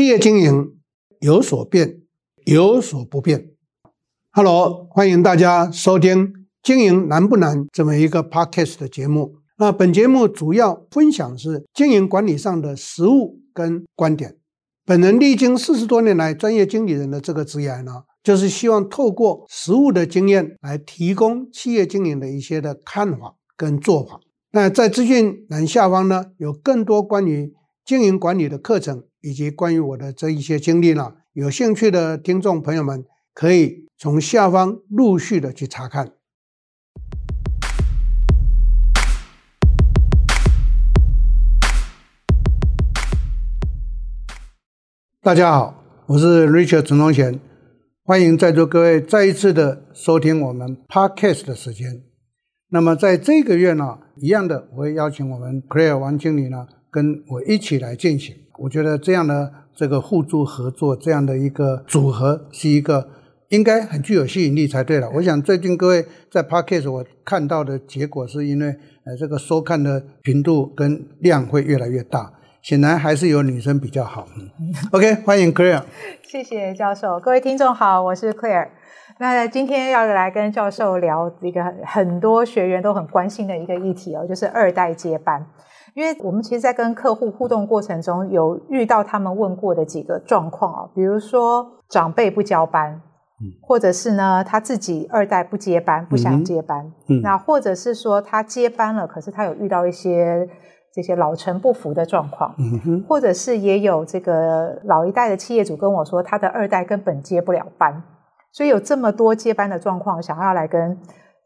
企业经营有所变，有所不变。Hello，欢迎大家收听《经营难不难》这么一个 Podcast 的节目。那本节目主要分享是经营管理上的实务跟观点。本人历经四十多年来专业经理人的这个职业呢，就是希望透过实务的经验来提供企业经营的一些的看法跟做法。那在资讯栏下方呢，有更多关于经营管理的课程，以及关于我的这一些经历呢，有兴趣的听众朋友们可以从下方陆续的去查看。大家好，我是 Richard 陈忠贤，欢迎在座各位再一次的收听我们 Podcast 的时间。那么在这个月呢，一样的，我会邀请我们 Claire 王经理呢，跟我一起来进行。我觉得这样的这个互助合作，这样的一个组合，是一个应该很具有吸引力才对了。我想最近各位在 Podcast 我看到的结果，是因为呃这个收看的频度跟量会越来越大，显然还是有女生比较好。OK，欢迎 Claire。谢谢教授，各位听众好，我是 Claire。那今天要来跟教授聊一个很多学员都很关心的一个议题哦，就是二代接班。因为我们其实，在跟客户互动过程中，有遇到他们问过的几个状况啊，比如说长辈不交班，或者是呢他自己二代不接班，不想接班，嗯那或者是说他接班了，可是他有遇到一些这些老臣不服的状况，嗯或者是也有这个老一代的企业主跟我说，他的二代根本接不了班。所以有这么多接班的状况，想要来跟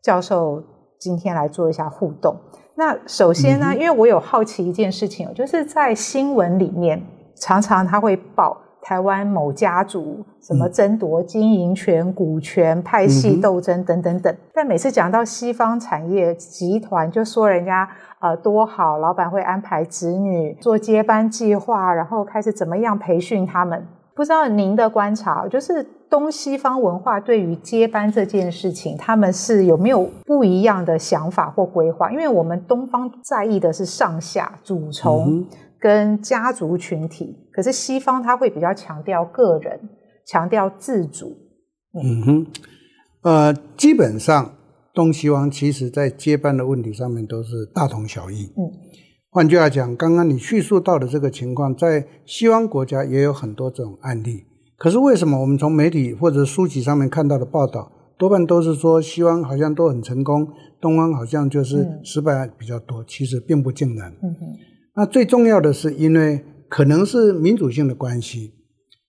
教授今天来做一下互动。那首先呢，因为我有好奇一件事情，就是在新闻里面常常他会报台湾某家族什么争夺经营权、股权、派系斗争等等等。但每次讲到西方产业集团，就说人家呃多好，老板会安排子女做接班计划，然后开始怎么样培训他们。不知道您的观察，就是东西方文化对于接班这件事情，他们是有没有不一样的想法或规划？因为我们东方在意的是上下、主从跟家族群体，可是西方他会比较强调个人，强调自主。嗯哼，呃，基本上东西方其实在接班的问题上面都是大同小异。嗯。换句话讲，刚刚你叙述到的这个情况，在西方国家也有很多这种案例。可是为什么我们从媒体或者书籍上面看到的报道，多半都是说西方好像都很成功，东方好像就是失败比较多？其实并不尽然。那最重要的是，因为可能是民主性的关系，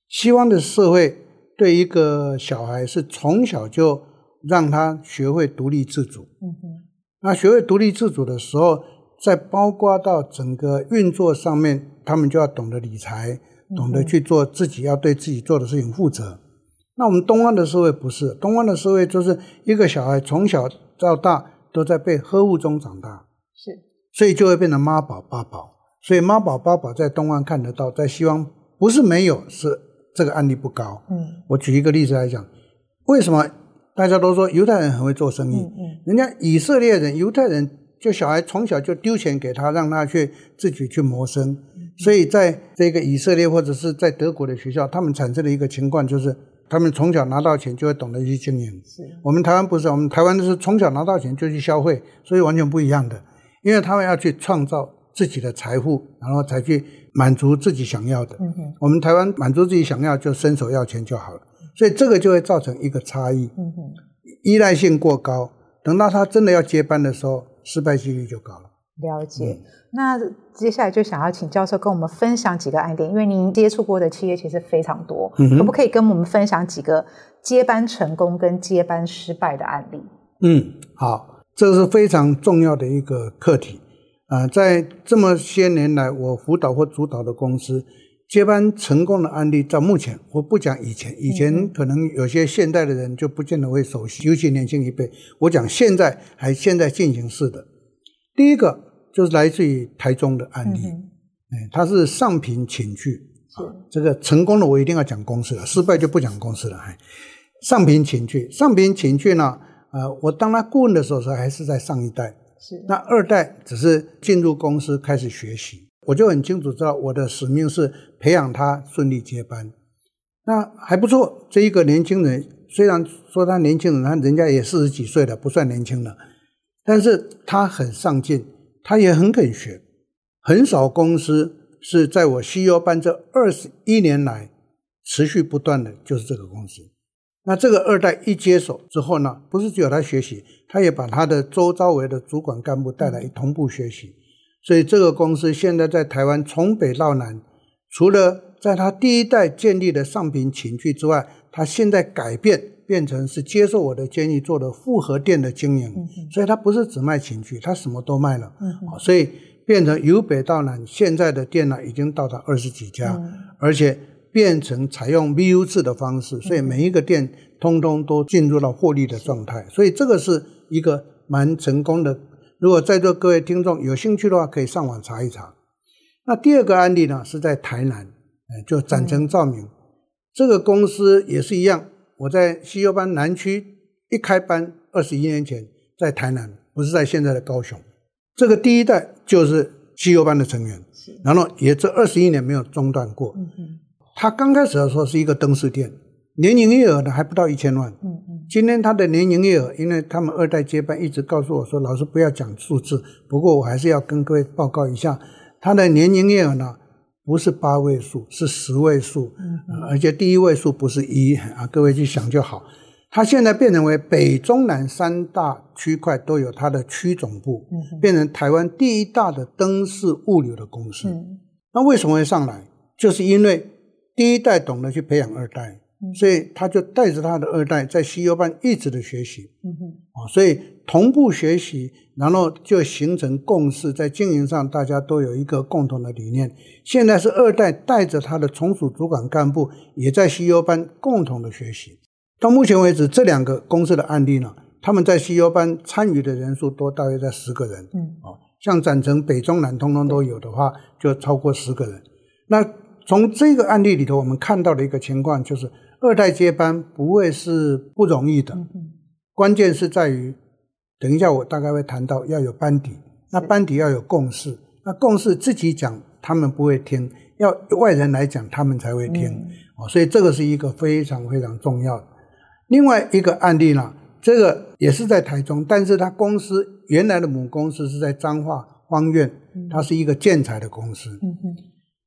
西方的社会对一个小孩是从小就让他学会独立自主。那学会独立自主的时候，在包括到整个运作上面，他们就要懂得理财，懂得去做自己要对自己做的事情负责。那我们东方的社会不是，东方的社会就是一个小孩从小到大都在被呵护中长大，是，所以就会变成妈宝爸宝。所以妈宝爸宝在东方看得到，在西方不是没有，是这个案例不高。嗯，我举一个例子来讲，为什么大家都说犹太人很会做生意？嗯嗯，人家以色列人、犹太人。就小孩从小就丢钱给他，让他去自己去谋生。所以在这个以色列或者是在德国的学校，他们产生的一个情况就是，他们从小拿到钱就会懂得去经营。是我们台湾不是，我们台湾就是从小拿到钱就去消费，所以完全不一样的。因为他们要去创造自己的财富，然后才去满足自己想要的。嗯。我们台湾满足自己想要就伸手要钱就好了，所以这个就会造成一个差异。依赖性过高，等到他真的要接班的时候。失败几率就高了。了解。嗯、那接下来就想要请教授跟我们分享几个案例，因为您接触过的企业其实非常多，嗯、可不可以跟我们分享几个接班成功跟接班失败的案例？嗯，好，这是非常重要的一个课题啊、呃，在这么些年来，我辅导或主导的公司。接班成功的案例，到目前我不讲以前，以前可能有些现代的人就不见得会熟悉，尤其年轻一辈。我讲现在还现在进行式的，第一个就是来自于台中的案例，哎，他是上品寝具，这个成功的我一定要讲公司了，失败就不讲公司了。哎，上品寝具，上品寝具呢，呃，我当他顾问的时候，还是在上一代，是那二代只是进入公司开始学习。我就很清楚知道我的使命是培养他顺利接班。那还不错，这一个年轻人虽然说他年轻人，他人家也四十几岁了，不算年轻了，但是他很上进，他也很肯学。很少公司是在我 CEO 班这二十一年来持续不断的，就是这个公司。那这个二代一接手之后呢，不是只有他学习，他也把他的周遭围的主管干部带来同步学习。所以这个公司现在在台湾从北到南，除了在他第一代建立的上品寝具之外，他现在改变变成是接受我的建议做的复合店的经营，所以他不是只卖寝具，他什么都卖了。所以变成由北到南，现在的店呢已经到达二十几家，而且变成采用 BU 制的方式，所以每一个店通通都进入了获利的状态。所以这个是一个蛮成功的。如果在座各位听众有兴趣的话，可以上网查一查。那第二个案例呢是在台南。哎，就展成照明，这个公司也是一样。我在西优班南区一开班，二十一年前在台南，不是在现在的高雄。这个第一代就是西优班的成员，然后也这二十一年没有中断过。嗯嗯。他刚开始的时候是一个灯饰店，年营业额呢还不到一千万。嗯嗯。今天他的年营业额，因为他们二代接班一直告诉我说，老师不要讲数字，不过我还是要跟各位报告一下，他的年营业额呢。不是八位数，是十位数，而且第一位数不是一啊，各位去想就好。他现在变成为北中南三大区块都有他的区总部，变成台湾第一大的灯饰物流的公司。那为什么会上来？就是因为第一代懂得去培养二代。所以他就带着他的二代在西优班一直的学习，嗯哼，啊，所以同步学习，然后就形成共识，在经营上大家都有一个共同的理念。现在是二代带着他的从属主管干部也在西优班共同的学习。到目前为止，这两个公司的案例呢，他们在 CEO 班参与的人数都大约在十个人，嗯，啊，像展城北中南通通都有的话，就超过十个人。那从这个案例里头，我们看到的一个情况就是。二代接班不会是不容易的，关键是在于，等一下我大概会谈到要有班底，那班底要有共识，那共识自己讲他们不会听，要外人来讲他们才会听，哦，所以这个是一个非常非常重要的。另外一个案例呢，这个也是在台中，但是他公司原来的母公司是在彰化方院，它是一个建材的公司，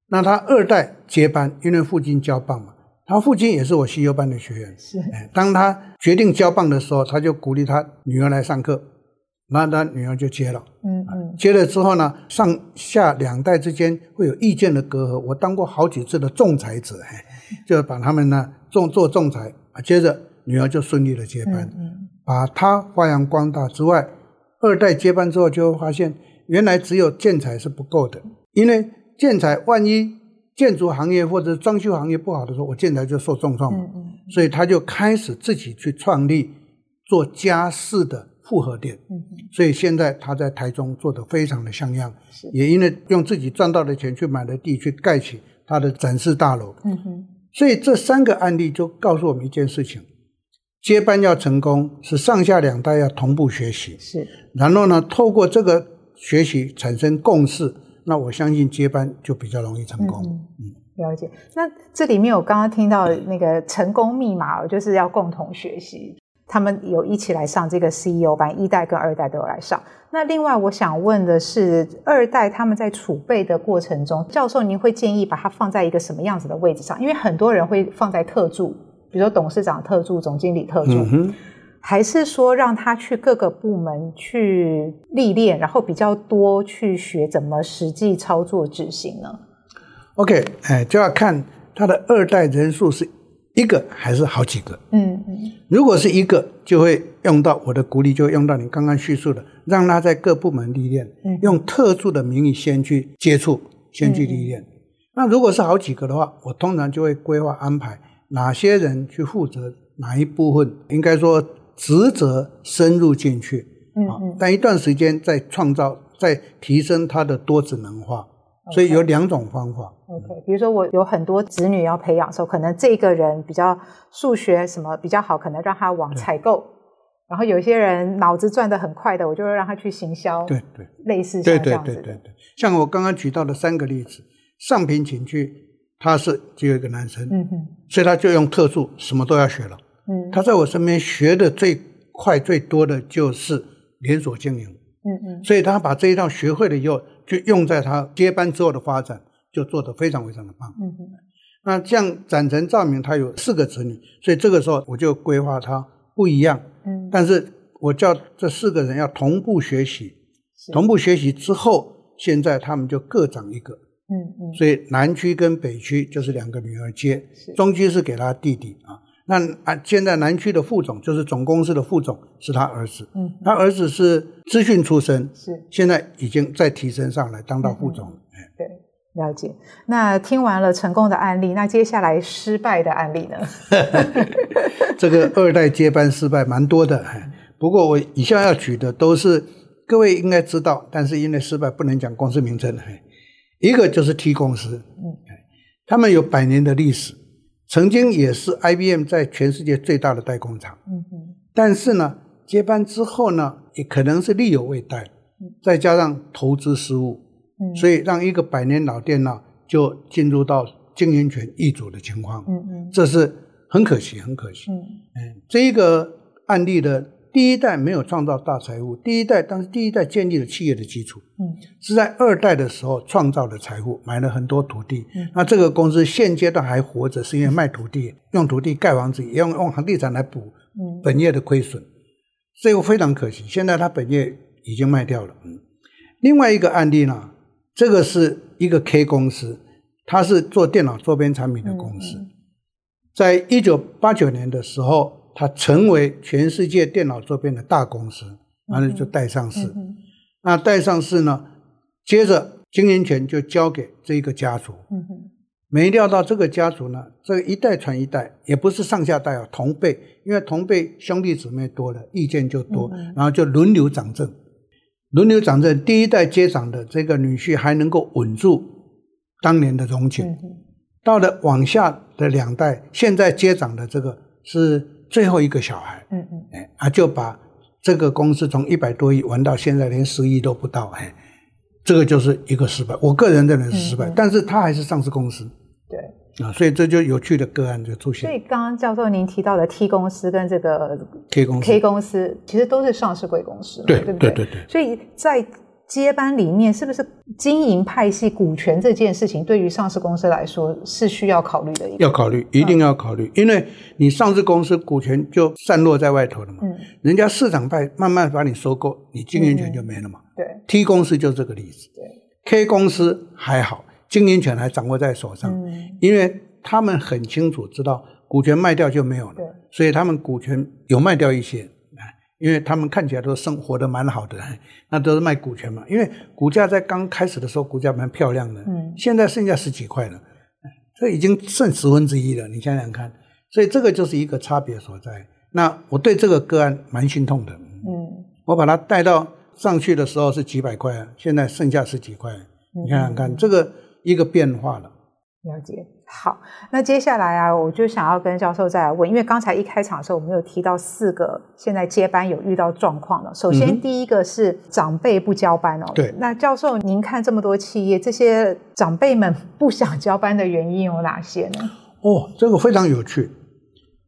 那他二代接班，因为父亲交棒嘛。他父亲也是我 CEO 班的学员，是。当他决定交棒的时候，他就鼓励他女儿来上课，那他女儿就接了。嗯嗯。接了之后呢，上下两代之间会有意见的隔阂。我当过好几次的仲裁者，就把他们呢仲做仲裁，接着女儿就顺利的接班，嗯嗯。把他发扬光大之外，二代接班之后就会发现，原来只有建材是不够的，因为建材万一。建筑行业或者装修行业不好的时候，我建材就受重创嘛，嗯嗯，所以他就开始自己去创立做家饰的复合店，嗯，所以现在他在台中做得非常的像样，也因为用自己赚到的钱去买了地，去盖起他的展示大楼，嗯哼，所以这三个案例就告诉我们一件事情：接班要成功，是上下两代要同步学习，是，然后呢，透过这个学习产生共识。那我相信接班就比较容易成功。嗯，嗯，了解。那这里面我刚刚听到那个成功密码，就是要共同学习。他们有一起来上这个 CEO 班，一代跟二代都有来上。那另外我想问的是，二代他们在储备的过程中，教授您会建议把它放在一个什么样子的位置上？因为很多人会放在特助，比如说董事长特助、总经理特助。嗯还是说让他去各个部门去历练，然后比较多去学怎么实际操作执行呢？OK，哎，就要看他的二代人数是一个还是好几个。嗯嗯，如果是一个，就会用到我的鼓励，就会用到你刚刚叙述的，让他在各部门历练，嗯，用特助的名义先去接触，先去历练。嗯，那如果是好几个的话，我通常就会规划安排哪些人去负责哪一部分，应该说。职责深入进去，嗯嗯，但一段时间再创造、再提升他的多职能化所以有两种方法。OK，比如说我有很多子女要培养的时候，可能这个人比较数学什么比较好，可能让他往采购然后有些人脑子转得很快的，我就会让他去行销。对对，类似像这样。对对对对对，像我刚刚举到的三个例子，上品情趣，他是只有一个男生，嗯哼，所以他就用特助，什么都要学了。嗯，他在我身边学的最快最多的就是连锁经营。嗯嗯，所以他把这一套学会了以后，就用在他接班之后的发展，就做得非常非常的棒。嗯嗯。那像展成照明，他有四个子女，所以这个时候我就规划他不一样。嗯，但是我叫这四个人要同步学习，同步学习之后，现在他们就各长一个。嗯嗯，所以南区跟北区就是两个女儿接，中区是给他弟弟啊。那啊，现在南区的副总就是总公司的副总是他儿子。嗯，他儿子是资讯出身，是现在已经在提升上来当到副总。对。了解，那听完了成功的案例，那接下来失败的案例呢？这个二代接班失败蛮多的，不过我以下要举的都是各位应该知道，但是因为失败不能讲公司名称。一个就是 T 公司，嗯他们有百年的历史，曾经也是 IBM 在全世界最大的代工厂。但是呢，接班之后呢，也可能是力有未逮，再加上投资失误。嗯所以让一个百年老店呢，就进入到经营权易主的情况，嗯嗯，这是很可惜，很可惜。嗯嗯，这一个案例的第一代没有创造大财富，第一代但是第一代建立了企业的基础，嗯，是在二代的时候创造了财富，买了很多土地。嗯，那这个公司现阶段还活着，是因为卖土地，用土地盖房子，也用用房地产来补本业的亏损，这个非常可惜。现在他本业已经卖掉了。嗯，另外一个案例呢？这个是一个 K 公司，它是做电脑周边产品的公司。在一九八九年的时候，它成为全世界电脑周边的大公司，完了就带上市。那带上市呢，接着经营权就交给这一个家族。没料到这个家族呢，这个一代传一代，也不是上下代啊，同辈，因为同辈兄弟姊妹多了，意见就多，然后就轮流掌政。轮流掌政，第一代接掌的这个女婿还能够稳住当年的荣景，到了往下的两代，现在接掌的这个是最后一个小孩，嗯嗯，哎，啊就把这个公司从一百多亿玩到现在连十亿都不到，哎，这个就是一个失败。我个人认为是失败，但是他还是上市公司。对啊，所以这就有趣的个案就出现。所以刚刚教授您提到的 T 公司跟这个 K 公司，K 公司其实都是上市贵公司，对对？对对对。所以在接班里面，是不是经营派系股权这件事情，对于上市公司来说是需要考虑的？要考虑，一定要考虑，嗯、因为你上市公司股权就散落在外头了嘛。嗯。人家市场派慢慢把你收购，你经营权就没了嘛。嗯、对。T 公司就这个例子。对。K 公司还好。经营权还掌握在手上，嗯、因为他们很清楚知道股权卖掉就没有了，所以他们股权有卖掉一些，因为他们看起来都生活的蛮好的，那都是卖股权嘛。因为股价在刚开始的时候股价蛮漂亮的，嗯、现在剩下十几块了，这已经剩十分之一了。你想想看，所以这个就是一个差别所在。那我对这个个案蛮心痛的，嗯，我把它带到上去的时候是几百块，现在剩下十几块，你想想看这个。一个变化了，了解。好，那接下来啊，我就想要跟教授再来问，因为刚才一开场的时候，我们有提到四个现在接班有遇到状况了。首先，第一个是长辈不交班哦。对。那教授，您看这么多企业，这些长辈们 不想交班的原因有哪些呢？哦，这个非常有趣。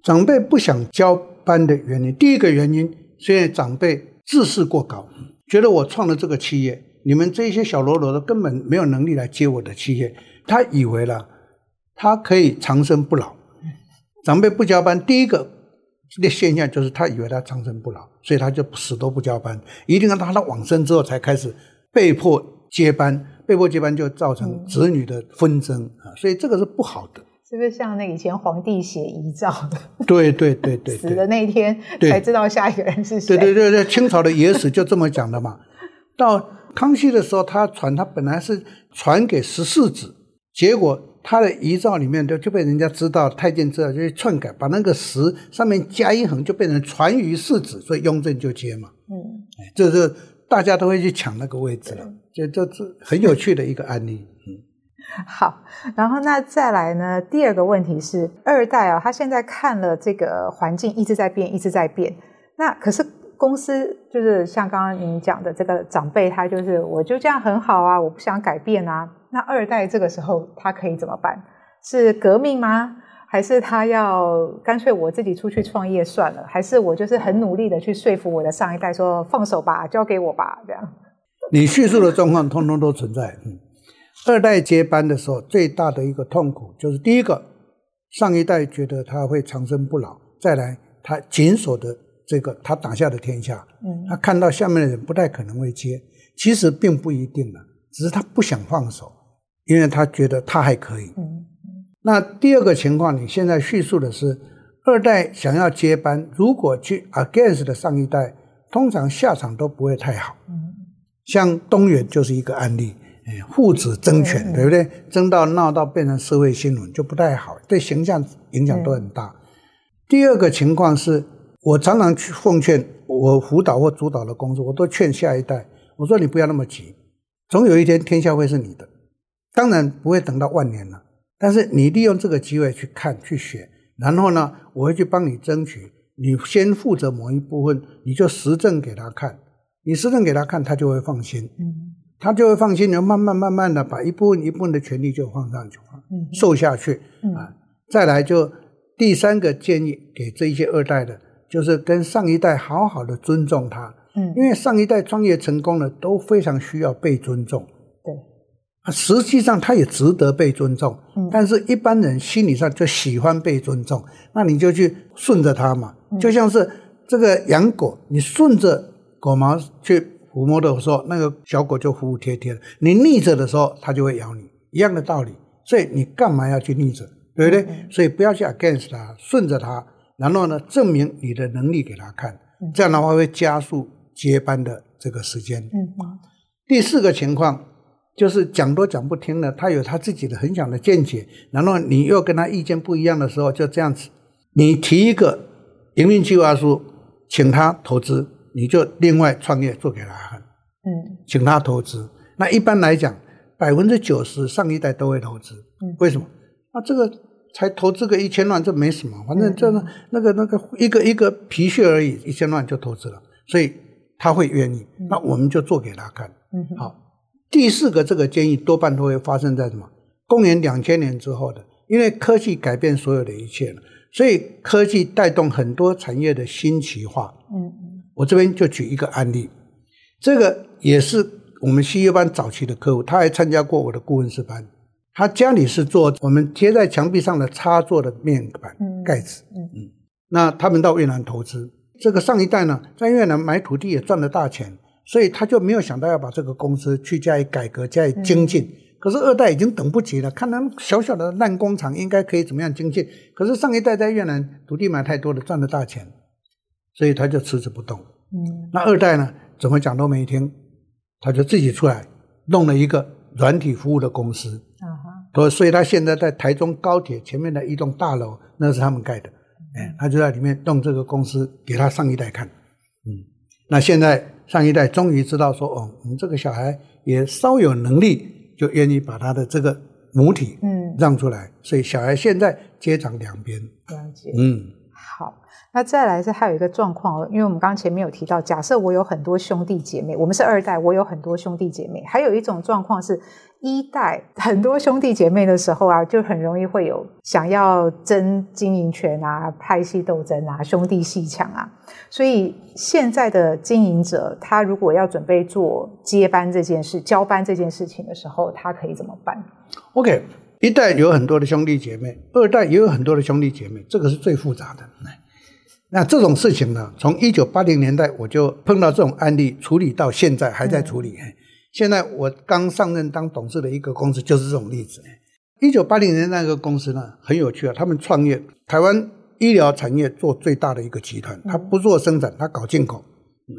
长辈不想交班的原因，第一个原因，是因为长辈自视过高，觉得我创了这个企业。你们这些小喽啰的根本没有能力来接我的企业，他以为了他可以长生不老。长辈不交班，第一个的现象就是他以为他长生不老，所以他就死都不交班，一定要到他往生之后才开始被迫接班，被迫接班就造成子女的纷争啊，所以这个是不好的。是不是像那以前皇帝写遗诏的？对对对对，死的那一天才知道下一个人是谁？对对对对，清朝的野史就这么讲的嘛，到。康熙的时候，他传他本来是传给十四子，结果他的遗诏里面就就被人家知道，太监知道就去篡改，把那个十上面加一横，就变成传于世子，所以雍正就接嘛。嗯，哎，这是大家都会去抢那个位置了，就这是很有趣的一个案例。嗯，好，然后那再来呢？第二个问题是二代啊，他现在看了这个环境一直在变，一直在变。那可是公司就是像刚刚您讲的这个长辈，他就是我就这样很好啊，我不想改变啊。那二代这个时候他可以怎么办？是革命吗？还是他要干脆我自己出去创业算了？还是我就是很努力的去说服我的上一代说放手吧，交给我吧？这样。你叙述的状况通通都存在。嗯，二代接班的时候最大的一个痛苦就是第一个，上一代觉得他会长生不老，再来他紧锁的这个他打下的天下，嗯，他看到下面的人不太可能会接，其实并不一定的，只是他不想放手，因为他觉得他还可以。嗯。那第二个情况，你现在叙述的是二代想要接班，如果去 against 的上一代，通常下场都不会太好。嗯，像东元就是一个案例，哎，父子争权，对不对？争到闹到变成社会新闻，就不太好，对形象影响都很大。第二个情况是，我常常去奉劝我辅导或主导的工作，我都劝下一代，我说你不要那么急，总有一天天下会是你的，当然不会等到万年了。但是你利用这个机会去看、去学，然后呢，我会去帮你争取。你先负责某一部分，你就实证给他看。你实证给他看，他就会放心。嗯，他就会放心。你要慢慢、慢慢的把一部分、一部分的权利就放上去，嗯，受下去。嗯，啊，再来就第三个建议给这一些二代的，就是跟上一代好好的尊重他。嗯，因为上一代创业成功了，都非常需要被尊重。对实际上，他也值得被尊重，嗯但是一般人心理上就喜欢被尊重，那你就去顺着他嘛，就像是这个养狗，你顺着狗毛去抚摸的时候，那个小狗就服服帖帖的；你逆着的时候，它就会咬你，一样的道理。所以你干嘛要去逆着，对不对？所以不要去 against 它，顺着他，然后呢，证明你的能力给他看，这样的话会加速接班的这个时间。嗯第四个情况。就是讲都讲不听了，他有他自己的很想的见解，然后你又跟他意见不一样的时候，就这样子，你提一个营运计划书，请他投资，你就另外创业做给他看，嗯，请他投资。那一般来讲，百分之九十上一代都会投资，嗯，为什么？那这个才投资个一千万，这没什么，反正这那那个那个一个一个皮屑而已，一千万就投资了，所以他会愿意。那我们就做给他看，嗯，好。第四个这个建议多半都会发生在什么？公元两千年之后的，因为科技改变所有的一切了，所以科技带动很多产业的新奇化。嗯嗯，我这边就举一个案例，这个也是我们 CEO 班早期的客户，他还参加过我的顾问师班。他家里是做我们贴在墙壁上的插座的面板盖子。嗯嗯，那他们到越南投资，这个上一代呢，在越南买土地也赚了大钱。所以他就没有想到要把这个公司去加以改革、加以精进。嗯、可是二代已经等不及了，看他们小小的烂工厂应该可以怎么样精进。可是上一代在越南土地买太多了，赚了大钱，所以他就迟迟不动。嗯，那二代呢，怎么讲都没听，他就自己出来弄了一个软体服务的公司。啊哈，所以他现在在台中高铁前面的一栋大楼，那是他们盖的。哎，他就在里面弄这个公司给他上一代看。嗯，那现在。上一代终于知道说，哦，我们这个小孩也稍有能力，就愿意把他的这个母体嗯让出来，嗯、所以小孩现在接掌两边。了解。嗯，好，那再来是还有一个状况，因为我们刚前面有提到，假设我有很多兄弟姐妹，我们是二代，我有很多兄弟姐妹，还有一种状况是。一代很多兄弟姐妹的时候啊，就很容易会有想要争经营权啊、派系斗争啊、兄弟鬩墙啊。所以现在的经营者，他如果要准备做接班这件事、交班这件事情的时候，他可以怎么办？OK，一代有很多的兄弟姐妹，二代也有很多的兄弟姐妹，这个是最复杂的。那这种事情呢，从一九八零年代我就碰到这种案例，处理到现在还在处理。嗯现在我刚上任当董事的一个公司就是这种例子。一九八零年那个公司呢，很有趣啊，他们创业台湾医疗产业做最大的一个集团，他不做生产，他搞进口，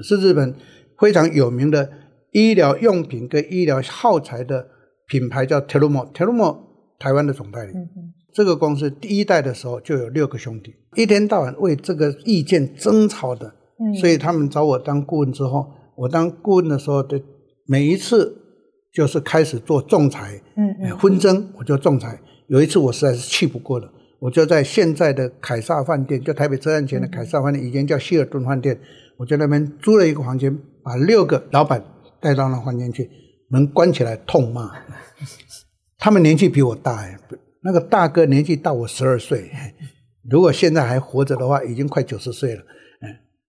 是日本非常有名的医疗用品跟医疗耗材的品牌，叫 Terumo，Terumo 台湾的总代理。这个公司第一代的时候就有六个兄弟，一天到晚为这个意见争吵的，所以他们找我当顾问之后，我当顾问的时候的。每一次就是开始做仲裁，嗯嗯，纷争我就仲裁。有一次我实在是气不过了，我就在现在的凯撒饭店，就台北车站前的凯撒饭店，以前叫希尔顿饭店，我在那边租了一个房间，把六个老板带到那房间去，门关起来痛骂。他们年纪比我大哎，那个大哥年纪大我十二岁，如果现在还活着的话，已经快九十岁了。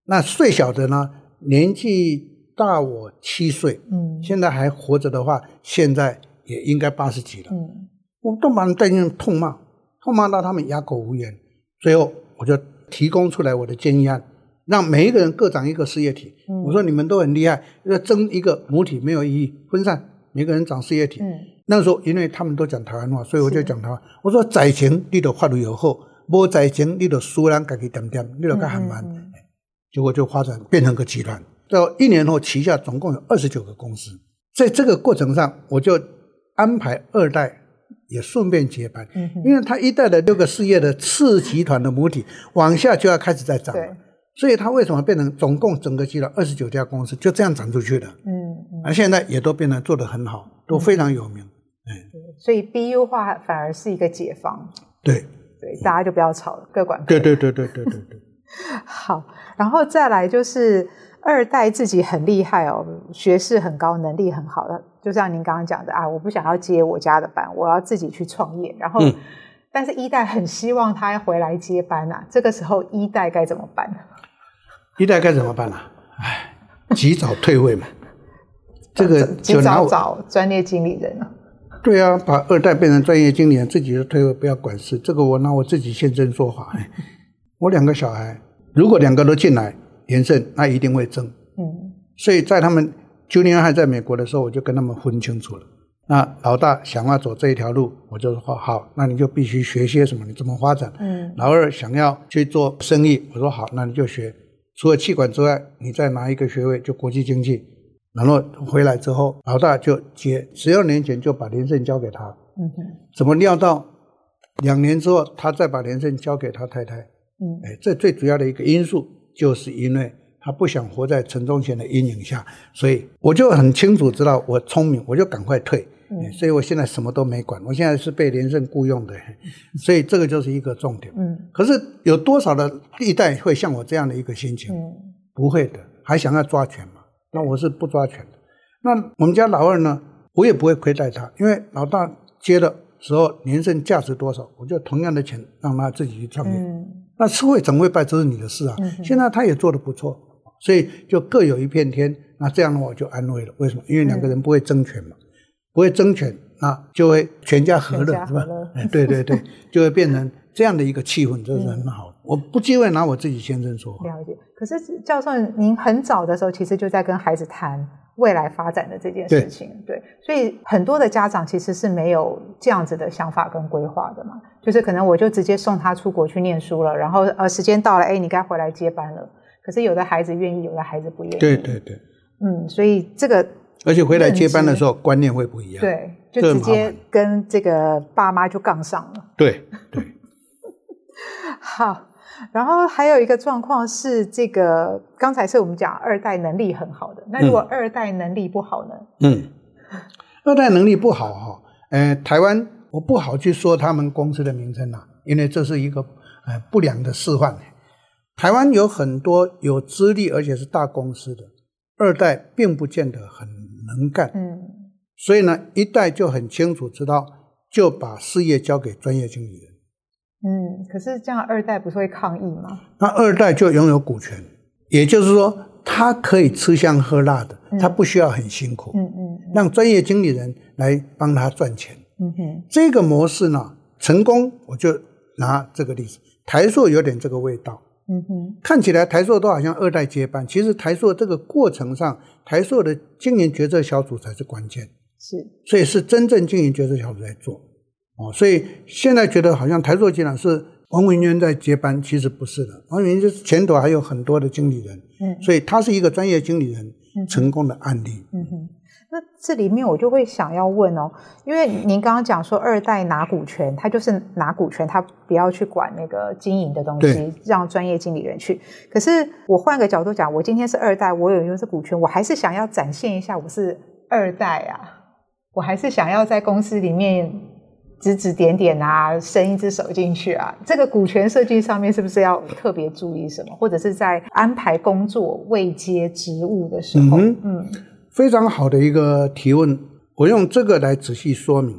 那最小的呢，年纪大我七岁，嗯，现在还活着的话，现在也应该八十几了，嗯，我都把人带进痛骂。痛骂到他们哑口无言，最后我就提供出来我的建议案，让每一个人各长一个事业体。嗯、我说你们都很厉害，要争一个母体没有意义，分散，每个人长事业体。嗯、那时候因为他们都讲台湾话，所以我就讲台湾。是我说在前你都发育有后，无在前你都输人家己点点，你都较很慢。结果就发展变成个集团。到一年后，旗下总共有二十九个公司。在这个过程上，我就安排二代。也顺便接班，因为他一代的六个事业的次集团的母体往下就要开始在涨，了所以它为什么变成总共整个集团二十九家公司就这样涨出去的？嗯，嗯而现在也都变得做得很好，都非常有名。嗯，所以 BU 化反而是一个解放。对对，大家就不要吵了，各管各。对对对对对对对。好，然后再来就是。二代自己很厉害哦，学识很高，能力很好的，就像您刚刚讲的啊，我不想要接我家的班，我要自己去创业。然后，嗯、但是一代很希望他回来接班啊，这个时候一代该怎么办？一代该怎么办呢、啊？哎，及早退位嘛。这个及早找专业经理人啊。对啊，把二代变成专业经理人，自己就退位，不要管事。这个我拿我自己现身说法。我两个小孩，如果两个都进来。连胜，那一定会争。嗯，所以在他们 Junior 还在美国的时候，我就跟他们分清楚了。那老大想要走这一条路，我就说好，那你就必须学些什么，你怎么发展？嗯，老二想要去做生意，我说好，那你就学，除了气管之外，你再拿一个学位，就国际经济。然后回来之后，老大就接，十二年前就把连胜交给他。嗯哼，怎么料到两年之后，他再把连胜交给他太太？嗯，哎，这最主要的一个因素。就是因为他不想活在陈忠贤的阴影下，所以我就很清楚知道我聪明，我就赶快退。嗯，所以我现在什么都没管，我现在是被连胜雇佣的，所以这个就是一个重点。嗯，可是有多少的历代会像我这样的一个心情？嗯，不会的，还想要抓权嘛？那我是不抓权的。那我们家老二呢？我也不会亏待他，因为老大接的时候年剩价值多少，我就同样的钱让他自己去创业。嗯。那吃会整会败，这是你的事啊。嗯、现在他也做得不错，所以就各有一片天。那这样的话我就安慰了。为什么？因为两个人不会争权嘛，嗯、不会争权，那就会全家和乐，是吧？哎，对对对，就会变成这样的一个气氛，就是很好。嗯、我不忌讳拿我自己先生说话。了解。可是教授，您很早的时候其实就在跟孩子谈。未来发展的这件事情，对，对，所以很多的家长其实是没有这样子的想法跟规划的嘛，就是可能我就直接送他出国去念书了，然后呃时间到了，哎，你该回来接班了。可是有的孩子愿意，有的孩子不愿意。对对对，嗯，所以这个而且回来接班的时候观念会不一样，对，就直接跟这个爸妈就杠上了。对对，好。然后还有一个状况是，这个刚才是我们讲二代能力很好的，那如果二代能力不好呢？嗯，二代能力不好哈，呃，台湾我不好去说他们公司的名称呐，因为这是一个呃不良的示范。台湾有很多有资历而且是大公司的二代，并不见得很能干。嗯，所以呢，一代就很清楚知道，就把事业交给专业经理人。嗯，可是这样二代不是会抗议吗？那二代就拥有股权，也就是说，他可以吃香喝辣的，嗯、他不需要很辛苦。嗯嗯，嗯嗯让专业经理人来帮他赚钱。嗯哼，这个模式呢，成功我就拿这个例子，台塑有点这个味道。嗯哼，看起来台塑都好像二代接班，其实台塑这个过程上，台塑的经营决策小组才是关键。是，所以是真正经营决策小组在做。哦，所以现在觉得好像台塑集团是王文渊在接班，其实不是的。王文渊就是前头还有很多的经理人，嗯，所以他是一个专业经理人成功的案例。嗯哼，那这里面我就会想要问哦，因为您刚刚讲说二代拿股权，他就是拿股权，他不要去管那个经营的东西，对让专业经理人去。可是我换个角度讲，我今天是二代，我有拥有股权，我还是想要展现一下我是二代啊，我还是想要在公司里面。指指点点啊，伸一只手进去啊，这个股权设计上面是不是要特别注意什么？或者是在安排工作未接职务的时候，嗯，嗯，非常好的一个提问，我用这个来仔细说明。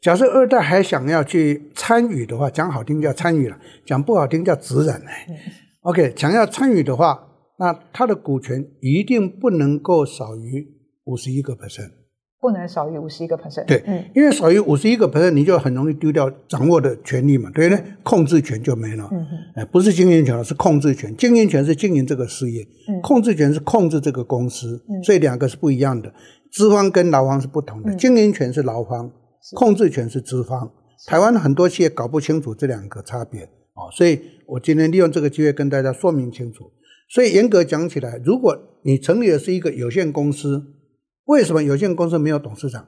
假设二代还想要去参与的话，讲好听叫参与了，讲不好听叫执掌。嗯、OK，想要参与的话，那他的股权一定不能够少于五十一个 percent。不能少于五十一个 percent。对，嗯，因为少于五十一个 percent，你就很容易丢掉掌握的权利嘛，对不对？控制权就没了。嗯哼，哎，不是经营权了，是控制权。经营权是经营这个事业，嗯，控制权是控制这个公司，嗯，所以两个是不一样的。资方跟劳方是不同的，经营权是劳方，控制权是资方。台湾很多企业搞不清楚这两个差别啊，所以我今天利用这个机会跟大家说明清楚。所以严格讲起来，如果你成立的是一个有限公司。为什么有限公司没有董事长？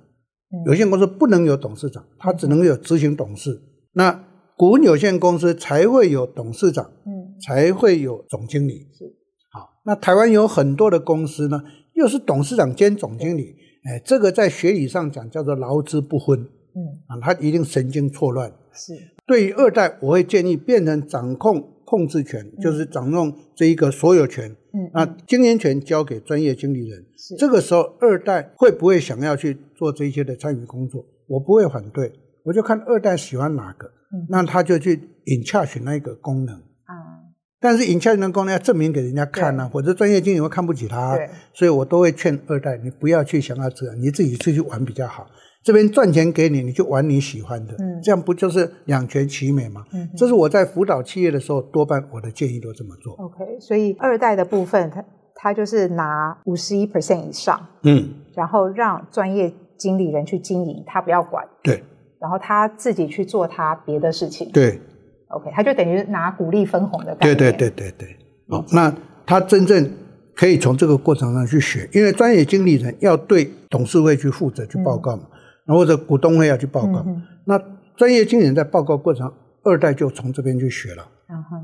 有限公司不能有董事长，它只能有执行董事。那股份有限公司才会有董事长，嗯，才会有总经理。是，好，那台湾有很多的公司呢，又是董事长兼总经理，哎，这个在学理上讲叫做劳资不分，嗯，啊，他一定神经错乱。是，对于二代，我会建议变成掌控控制权，就是掌控这一个所有权。嗯，那经营权交给专业经理人，是这个时候二代会不会想要去做这些的参与工作？我不会反对，我就看二代喜欢哪个，嗯，那他就去 in charge 那个功能啊。但是 in charge 那个功能要证明给人家看呢，啊，或者专业经理会看不起他，对，所以我都会劝二代，你不要去想要这样，你自己出去玩比较好。这边赚钱给你，你就玩你喜欢的，嗯，这样不就是两全其美吗？嗯，这是我在辅导企业的时候，多半我的建议都这么做。OK，所以二代的部分，他他就是拿五十一 percent 以上，嗯，然后让专业经理人去经营，他不要管，对，然后他自己去做他别的事情，对，OK，他就等于拿股利分红的概念，对对对对对。哦，那他真正可以从这个过程上去学，因为专业经理人要对董事会去负责去报告嘛。嗯或者股东会要去报告，嗯、那专业经理人在报告过程，二代就从这边去学了。然后，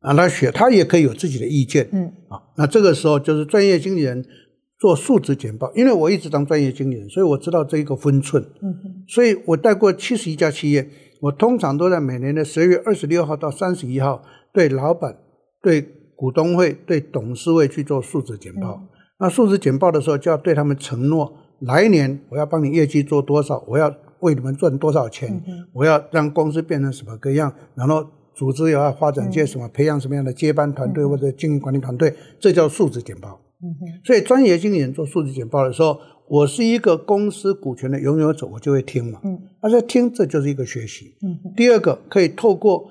啊，他学，他也可以有自己的意见。嗯，啊，那这个时候就是专业经理人做数值简报，因为我一直当专业经理人，所以我知道这一个分寸。嗯哼，所以我带过七十一家企业，我通常都在每年的十二月二十六号到三十一号对老板、对股东会、对董事会去做数值简报。嗯、那数值简报的时候，就要对他们承诺。来年我要帮你业绩做多少？我要为你们赚多少钱？嗯、我要让公司变成什么个样？然后组织也要发展些什么？嗯、培养什么样的接班团队或者经营管理团队？这叫数字简报。嗯、所以专业经理人做数字简报的时候，我是一个公司股权的拥有者，我就会听嘛。嗯，而且听这就是一个学习。嗯，第二个可以透过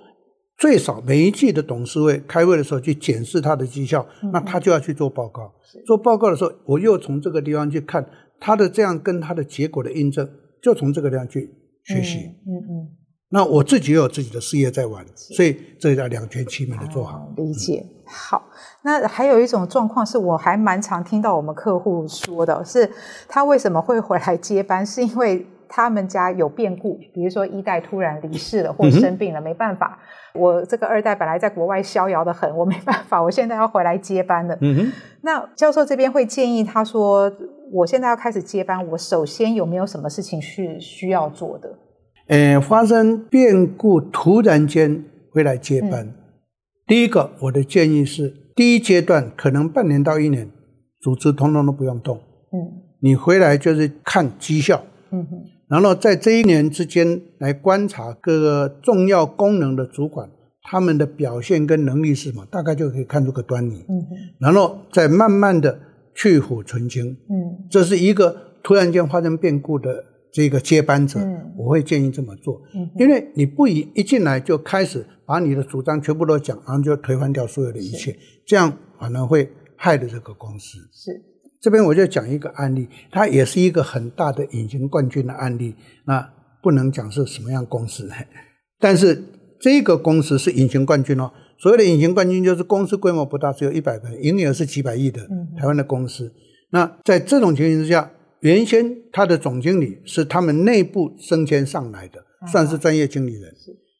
最少每一季的董事会开会的时候去检视他的绩效，嗯、那他就要去做报告。做报告的时候，我又从这个地方去看。他的这样跟他的结果的印证，就从这个地方去学习。嗯嗯。嗯嗯，那我自己也有自己的事业在玩，所以这叫两全其美的做好。理解。好，那还有一种状况是我还蛮常听到我们客户说的，是他为什么会回来接班，是因为他们家有变故，比如说一代突然离世了或生病了，没办法。我这个二代本来在国外逍遥的很，我没办法，我现在要回来接班了。嗯哼。那教授这边会建议他说。我现在要开始接班，我首先有没有什么事情是需要做的？呃，发生变故，突然间回来接班。嗯、第一个，我的建议是，第一阶段可能半年到一年，组织通通都不用动。嗯，你回来就是看绩效。嗯哼，然后在这一年之间来观察各个重要功能的主管，他们的表现跟能力是什么，大概就可以看出个端倪。嗯，然后再慢慢的。去芜存菁，嗯，这是一个突然间发生变故的这个接班者，嗯，我会建议这么做，嗯，因为你不一一进来就开始把你的主张全部都讲，然后就推翻掉所有的一切，是。这样反而会害了这个公司。是，这边我就讲一个案例，它也是一个很大的隐形冠军的案例，那不能讲是什么样公司，但是这个公司是隐形冠军哦。所谓的隐形冠军就是公司规模不大，只有一百个人，营业额是几百亿的台湾的公司。那在这种情形之下，原先他的总经理是他们内部升迁上来的，算是专业经理人。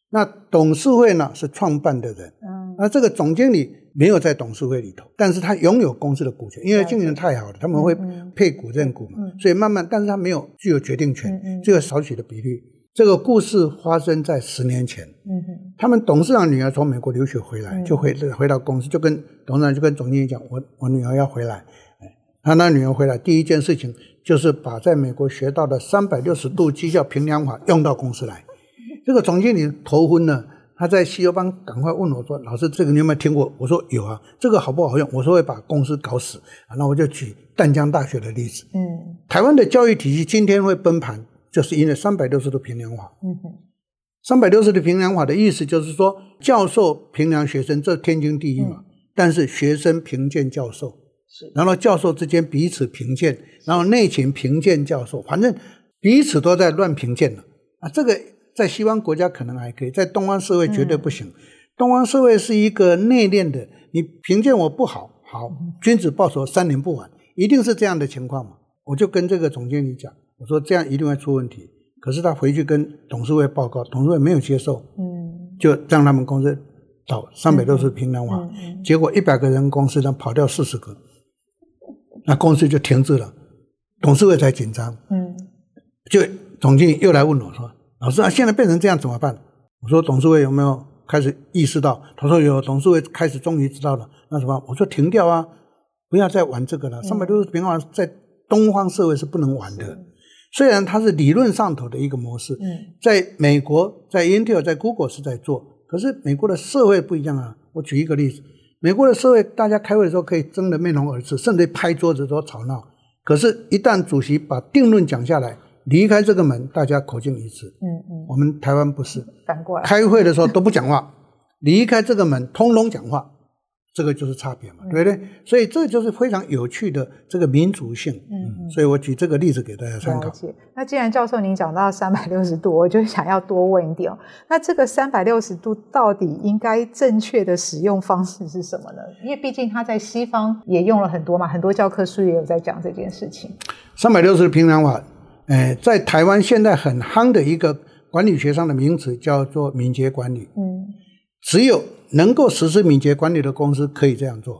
那董事会呢是创办的人，嗯，那这个总经理没有在董事会里头，但是他拥有公司的股权，因为经理人太好了，他们会配股认股嘛，嗯、所以慢慢，但是他没有具有决定权，只有少许的比例。这个故事发生在十年前。嗯，他们董事长女儿从美国留学回来，就回回到公司，就跟董事长就跟总经理讲：“我我女儿要回来。”他那女儿回来第一件事情就是把在美国学到的三百六十度绩效评量法用到公司来。这个总经理头昏了，他在西游帮赶快问我说：“老师，这个你有没有听过？”我说：“有啊，这个好不好用？”我说：“会把公司搞死。”那我就举淡江大学的例子。嗯，台湾的教育体系今天会崩盘，就是因为三百六十度评量法。嗯哼，三百六十度评量法的意思就是说，教授评量学生，这天经地义嘛。但是学生评鉴教授。然后教授之间彼此评鉴，然后内勤评鉴教授，反正彼此都在乱评鉴了啊！这个在西方国家可能还可以，在东方社会绝对不行。嗯、东方社会是一个内敛的，你评价我不好，好，君子报仇三年不晚，一定是这样的情况嘛。我就跟这个总经理讲，我说这样一定会出问题。可是他回去跟董事会报告，董事会没有接受，嗯，就让他们公司倒三百六十评量法，嗯结果一百个人公司呢跑掉四十个。那公司就停滞了，董事会才紧张。嗯，就总经理又来问我说：“老师啊，现在变成这样怎么办？”我说：“董事会有没有开始意识到？”他说：“有。”董事会开始终于知道了。那什么？我说：“停掉啊，不要再玩这个了。三百六十平方在东方社会是不能玩的。虽然它是理论上头的一个模式，嗯，在美国，在 Intel，在 Google 是在做，可是美国的社会不一样啊。我举一个例子。美国的社会，大家开会的时候可以争得面红耳赤，甚至拍桌子都吵闹。可是，一旦主席把定论讲下来，离开这个门，大家口径一致。嗯嗯。我们台湾不是，反过来，开会的时候都不讲话，离开这个门，通通讲话。这个就是差别嘛，对不对？所以这就是非常有趣的这个民族性。嗯，所以我举这个例子给大家参考。那既然教授您讲到三百六十度，我就想要多问一点哦。那这个三百六十度到底应该正确的使用方式是什么呢？因为毕竟它在西方也用了很多嘛，很多教科书也有在讲这件事情。三百六十度评量法，哎，在台湾现在很夯的一个管理学上的名词叫做敏捷管理。嗯，只有。能够实施敏捷管理的公司可以这样做。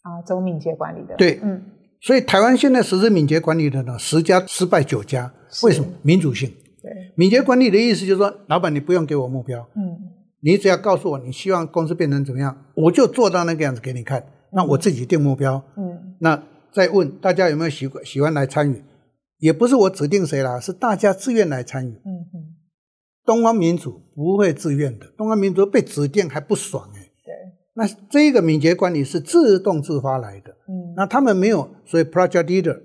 啊，走敏捷管理的。对，嗯，所以台湾现在实施敏捷管理的呢，十家失败九家，为什么？民主性。对，敏捷管理的意思就是说，老板你不用给我目标，嗯，你只要告诉我你希望公司变成怎么样，我就做到那个样子给你看，那我自己定目标，嗯，那再问大家有没有喜欢喜欢来参与，也不是我指定谁啦，是大家自愿来参与，嗯嗯。东方民主不会自愿的，东方民主被指定还不爽哎。对，那这个敏捷管理是自动自发来的。嗯，那他们没有，所以 project leader，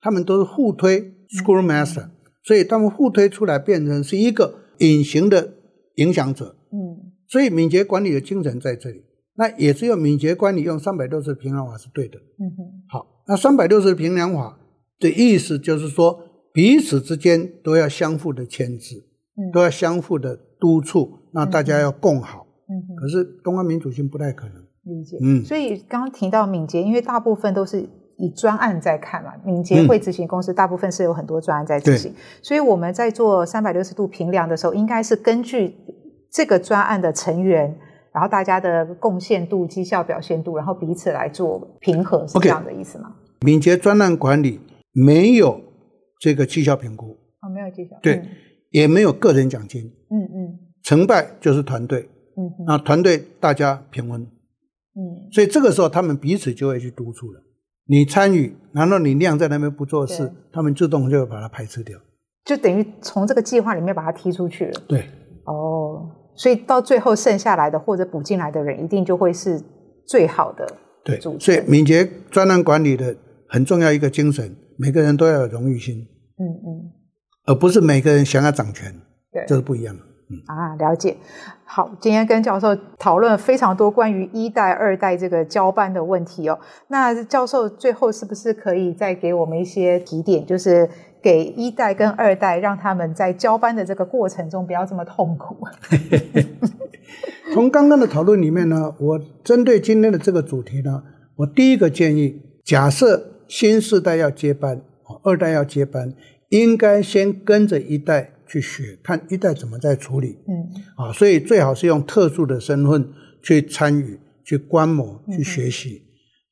他们都是互推 school master，嗯，所以他们互推出来变成是一个隐形的影响者。嗯，所以敏捷管理的精神在这里。那也只有敏捷管理用三百六十度评量法是对的。嗯哼，好，那三百六十度评量法的意思就是说，彼此之间都要相互的牵制。都要相互的督促，那大家要共好。嗯，可是东方民主性不太可能理解。嗯，所以刚刚提到敏捷，因为大部分都是以专案在看嘛，敏捷会执行公司大部分是有很多专案在执行，嗯，所以我们在做三百六十度评量的时候，应该是根据这个专案的成员，然后大家的贡献度、绩效表现度，然后彼此来做平和，是这样的意思吗？Okay. 敏捷专案管理没有这个绩效评估。哦，没有绩效。对。嗯也没有个人奖金，嗯嗯，成败就是团队，嗯，那团队大家平分，嗯，所以这个时候他们彼此就会去督促了。你参与，难道你晾在那边不做事，他们自动就会把它排斥掉，就等于从这个计划里面把它踢出去了。对，哦，所以到最后剩下来的或者补进来的人，一定就会是最好的。对，所以敏捷专案管理的很重要一个精神，每个人都要有荣誉心。嗯嗯。而不是每个人想要掌权，对，这是不一样的。嗯啊，了解。好，今天跟教授讨论非常多关于一代、二代这个交班的问题哦。那教授最后是不是可以再给我们一些提点，就是给一代跟二代，让他们在交班的这个过程中不要这么痛苦？从刚刚的讨论里面呢，我针对今天的这个主题呢，我第一个建议，假设新世代要接班，二代要接班。应该先跟着一代去学，看一代怎么在处理。嗯，啊，所以最好是用特殊的身份去参与、去观摩、去学习。嗯、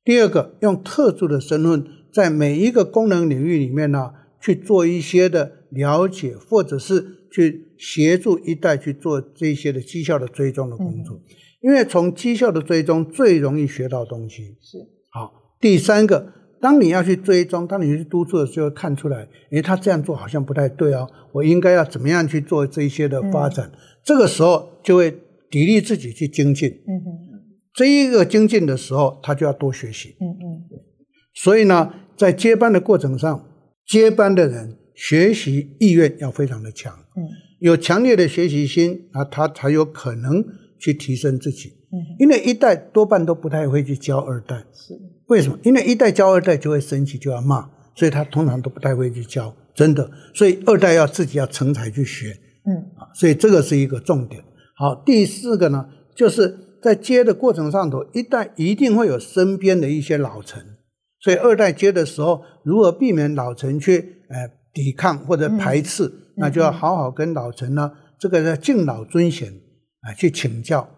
第二个，用特殊的身份，在每一个功能领域里面呢，去做一些的了解，或者是去协助一代去做这些的绩效的追踪的工作，因为从绩效的追踪最容易学到东西。是好，第三个，当你要去追踪，当你去督促的时候，看出来，诶，他这样做好像不太对哦，我应该要怎么样去做这些的发展？嗯、这个时候就会砥砺自己去精进。嗯哼，这一个精进的时候，他就要多学习。嗯嗯，所以呢，在接班的过程上，接班的人。学习意愿要非常的强，嗯，有强烈的学习心，啊，他才有可能去提升自己，嗯，因为一代多半都不太会去教二代，是为什么？因为一代教二代就会生气，就要骂，所以他通常都不太会去教，真的，所以二代要自己要成才去学，嗯，啊，所以这个是一个重点。好，第四个呢，就是在接的过程上头，一代一定会有身边的一些老臣，所以二代接的时候，如何避免老臣去，呃。抵抗或者排斥，嗯、那就要好好跟老臣呢，嗯、这个叫敬老尊贤啊，去请教。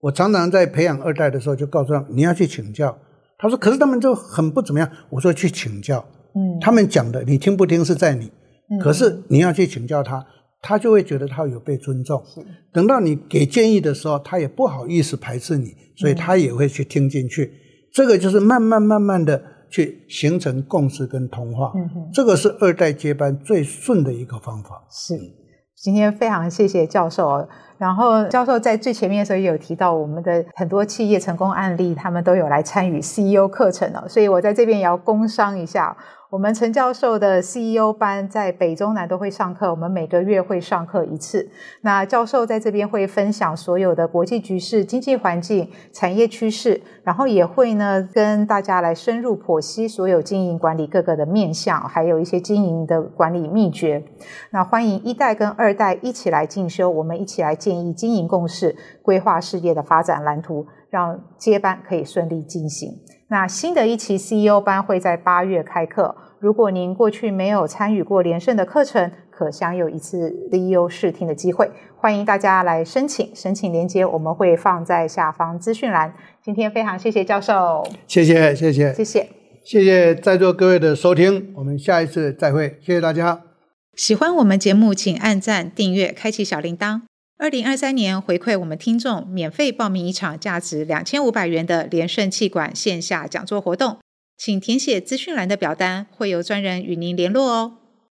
我常常在培养二代的时候，就告诉他你要去请教。他说：“可是他们就很不怎么样。”我说：“去请教。”嗯，他们讲的你听不听是在你，嗯、可是你要去请教他，他就会觉得他有被尊重。是等到你给建议的时候，他也不好意思排斥你，所以他也会去听进去。嗯、这个就是慢慢慢慢的。去形成共识跟同化，嗯哼，这个是二代接班最顺的一个方法。是，今天非常谢谢教授。然后教授在最前面的时候也有提到，我们的很多企业成功案例，他们都有来参与 CEO 课程哦。所以我在这边也要工商一下。我们陈教授的 CEO 班在北中南都会上课，我们每个月会上课一次。那教授在这边会分享所有的国际局势、经济环境、产业趋势，然后也会呢跟大家来深入剖析所有经营管理各个的面向，还有一些经营的管理秘诀。那欢迎一代跟二代一起来进修，我们一起来建议经营共识，规划事业的发展蓝图，让接班可以顺利进行。那新的一期 CEO 班会在八月开课。如果您过去没有参与过连胜的课程，可享有一次 CEO 试听的机会。欢迎大家来申请，申请链接我们会放在下方资讯栏。今天非常谢谢教授，谢谢谢谢谢谢谢谢在座各位的收听，我们下一次再会，谢谢大家。喜欢我们节目，请按赞、订阅、开启小铃铛。二零二三年回馈我们听众，免费报名一场价值两千五百元的连胜气管线下讲座活动，请填写资讯栏的表单，会有专人与您联络哦。